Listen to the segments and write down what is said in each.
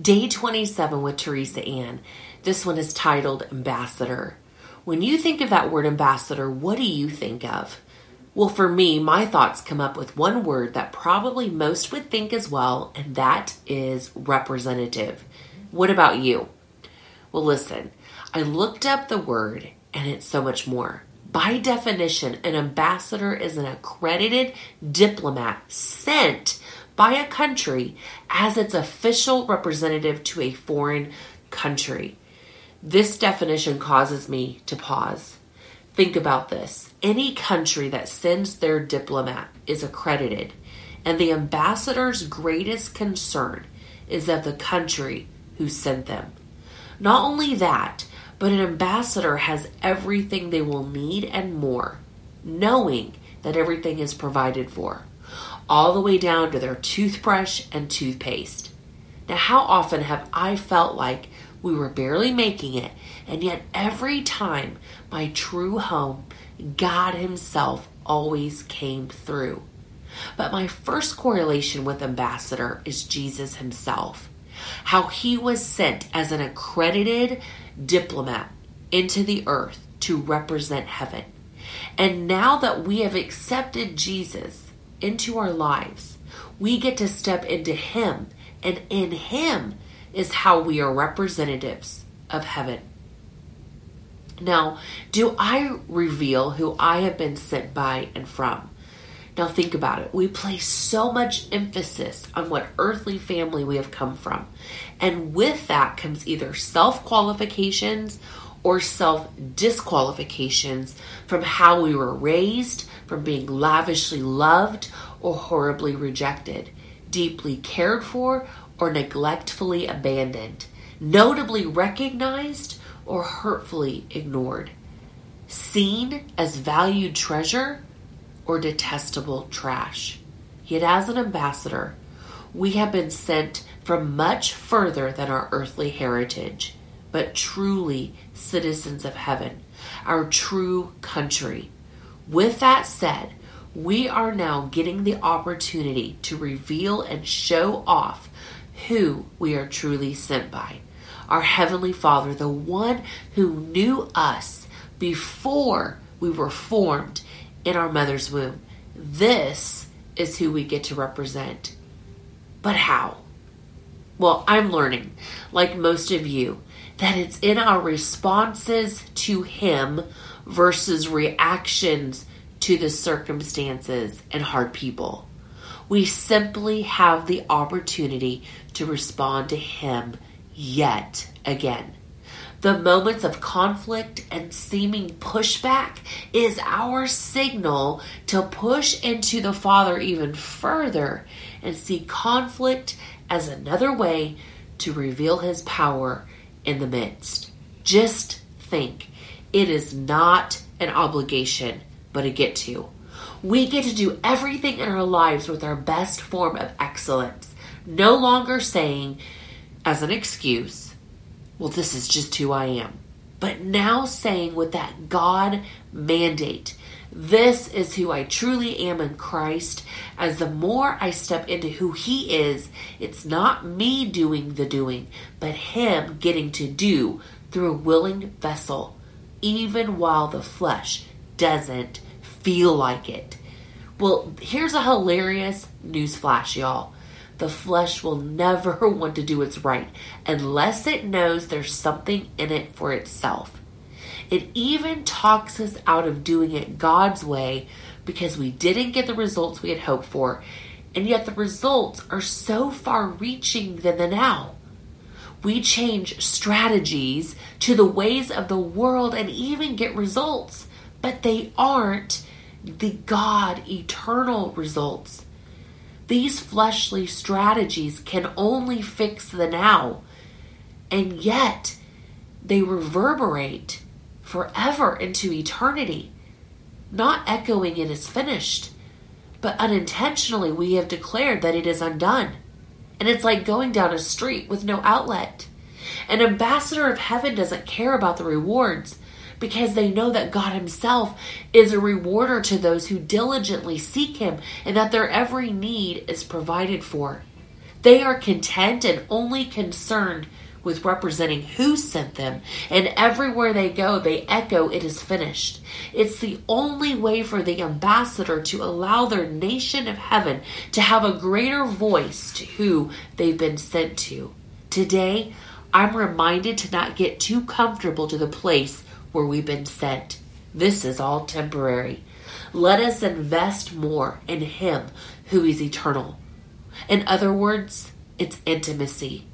Day 27 with Teresa Ann. This one is titled Ambassador. When you think of that word ambassador, what do you think of? Well, for me, my thoughts come up with one word that probably most would think as well, and that is representative. What about you? Well, listen, I looked up the word, and it's so much more. By definition, an ambassador is an accredited diplomat sent by a country as its official representative to a foreign country. This definition causes me to pause. Think about this. Any country that sends their diplomat is accredited, and the ambassador's greatest concern is of the country who sent them. Not only that, but an ambassador has everything they will need and more, knowing that everything is provided for all the way down to their toothbrush and toothpaste. Now, how often have I felt like we were barely making it, and yet every time my true home, God Himself always came through? But my first correlation with ambassador is Jesus Himself. How He was sent as an accredited diplomat into the earth to represent heaven. And now that we have accepted Jesus, into our lives. We get to step into Him, and in Him is how we are representatives of heaven. Now, do I reveal who I have been sent by and from? Now, think about it. We place so much emphasis on what earthly family we have come from. And with that comes either self qualifications or self disqualifications from how we were raised, from being lavishly loved or horribly rejected, deeply cared for or neglectfully abandoned, notably recognized or hurtfully ignored, seen as valued treasure or detestable trash. Yet, as an ambassador, we have been sent from much further than our earthly heritage, but truly citizens of heaven, our true country with that said, we are now getting the opportunity to reveal and show off who we are truly sent by. Our Heavenly Father, the one who knew us before we were formed in our mother's womb. This is who we get to represent. But how? Well, I'm learning, like most of you, that it's in our responses to Him versus reactions to the circumstances and hard people. We simply have the opportunity to respond to Him yet again. The moments of conflict and seeming pushback is our signal to push into the Father even further and see conflict as another way to reveal His power in the midst. Just think it is not an obligation, but a get to. We get to do everything in our lives with our best form of excellence, no longer saying, as an excuse, well, this is just who I am, but now saying with that God mandate, this is who I truly am in Christ. As the more I step into who He is, it's not me doing the doing, but Him getting to do through a willing vessel even while the flesh doesn't feel like it. Well, here's a hilarious news flash, y'all. The flesh will never want to do what's right unless it knows there's something in it for itself. It even talks us out of doing it God's way because we didn't get the results we had hoped for, and yet the results are so far reaching than the now we change strategies to the ways of the world and even get results, but they aren't the God eternal results. These fleshly strategies can only fix the now, and yet they reverberate forever into eternity, not echoing it is finished, but unintentionally we have declared that it is undone and it's like going down a street with no outlet. An ambassador of heaven doesn't care about the rewards because they know that God Himself is a rewarder to those who diligently seek Him and that their every need is provided for. They are content and only concerned with representing who sent them, and everywhere they go, they echo, It is finished. It's the only way for the ambassador to allow their nation of heaven to have a greater voice to who they've been sent to. Today, I'm reminded to not get too comfortable to the place where we've been sent. This is all temporary. Let us invest more in Him who is eternal. In other words, it's intimacy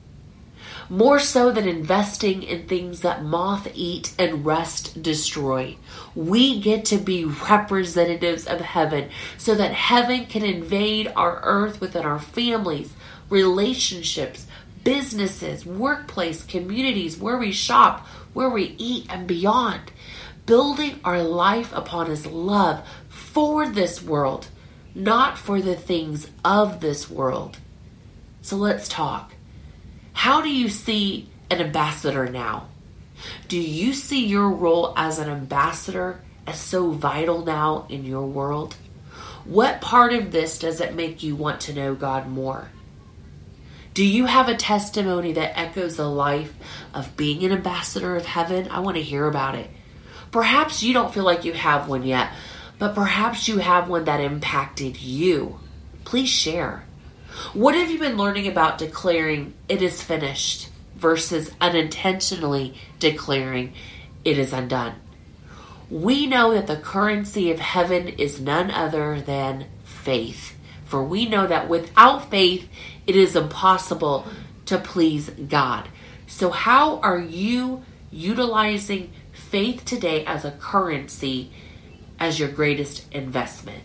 more so than investing in things that moth eat and rust destroy. We get to be representatives of heaven so that heaven can invade our earth within our families, relationships, businesses, workplace, communities, where we shop, where we eat, and beyond. Building our life upon His love for this world, not for the things of this world. So let's talk. How do you see an ambassador now? Do you see your role as an ambassador as so vital now in your world? What part of this does it make you want to know God more? Do you have a testimony that echoes the life of being an ambassador of heaven? I want to hear about it. Perhaps you don't feel like you have one yet, but perhaps you have one that impacted you. Please share. What have you been learning about declaring it is finished versus unintentionally declaring it is undone? We know that the currency of heaven is none other than faith. For we know that without faith, it is impossible to please God. So, how are you utilizing faith today as a currency as your greatest investment?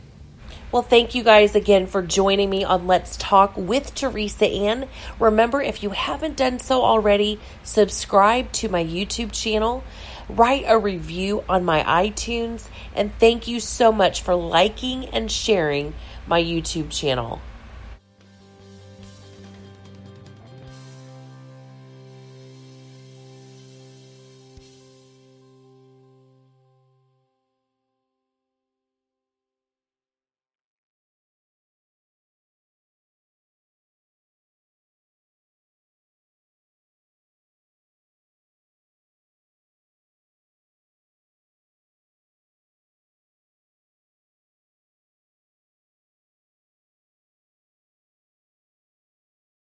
Well, thank you guys again for joining me on Let's Talk with Teresa Ann. Remember, if you haven't done so already, subscribe to my YouTube channel, write a review on my iTunes, and thank you so much for liking and sharing my YouTube channel.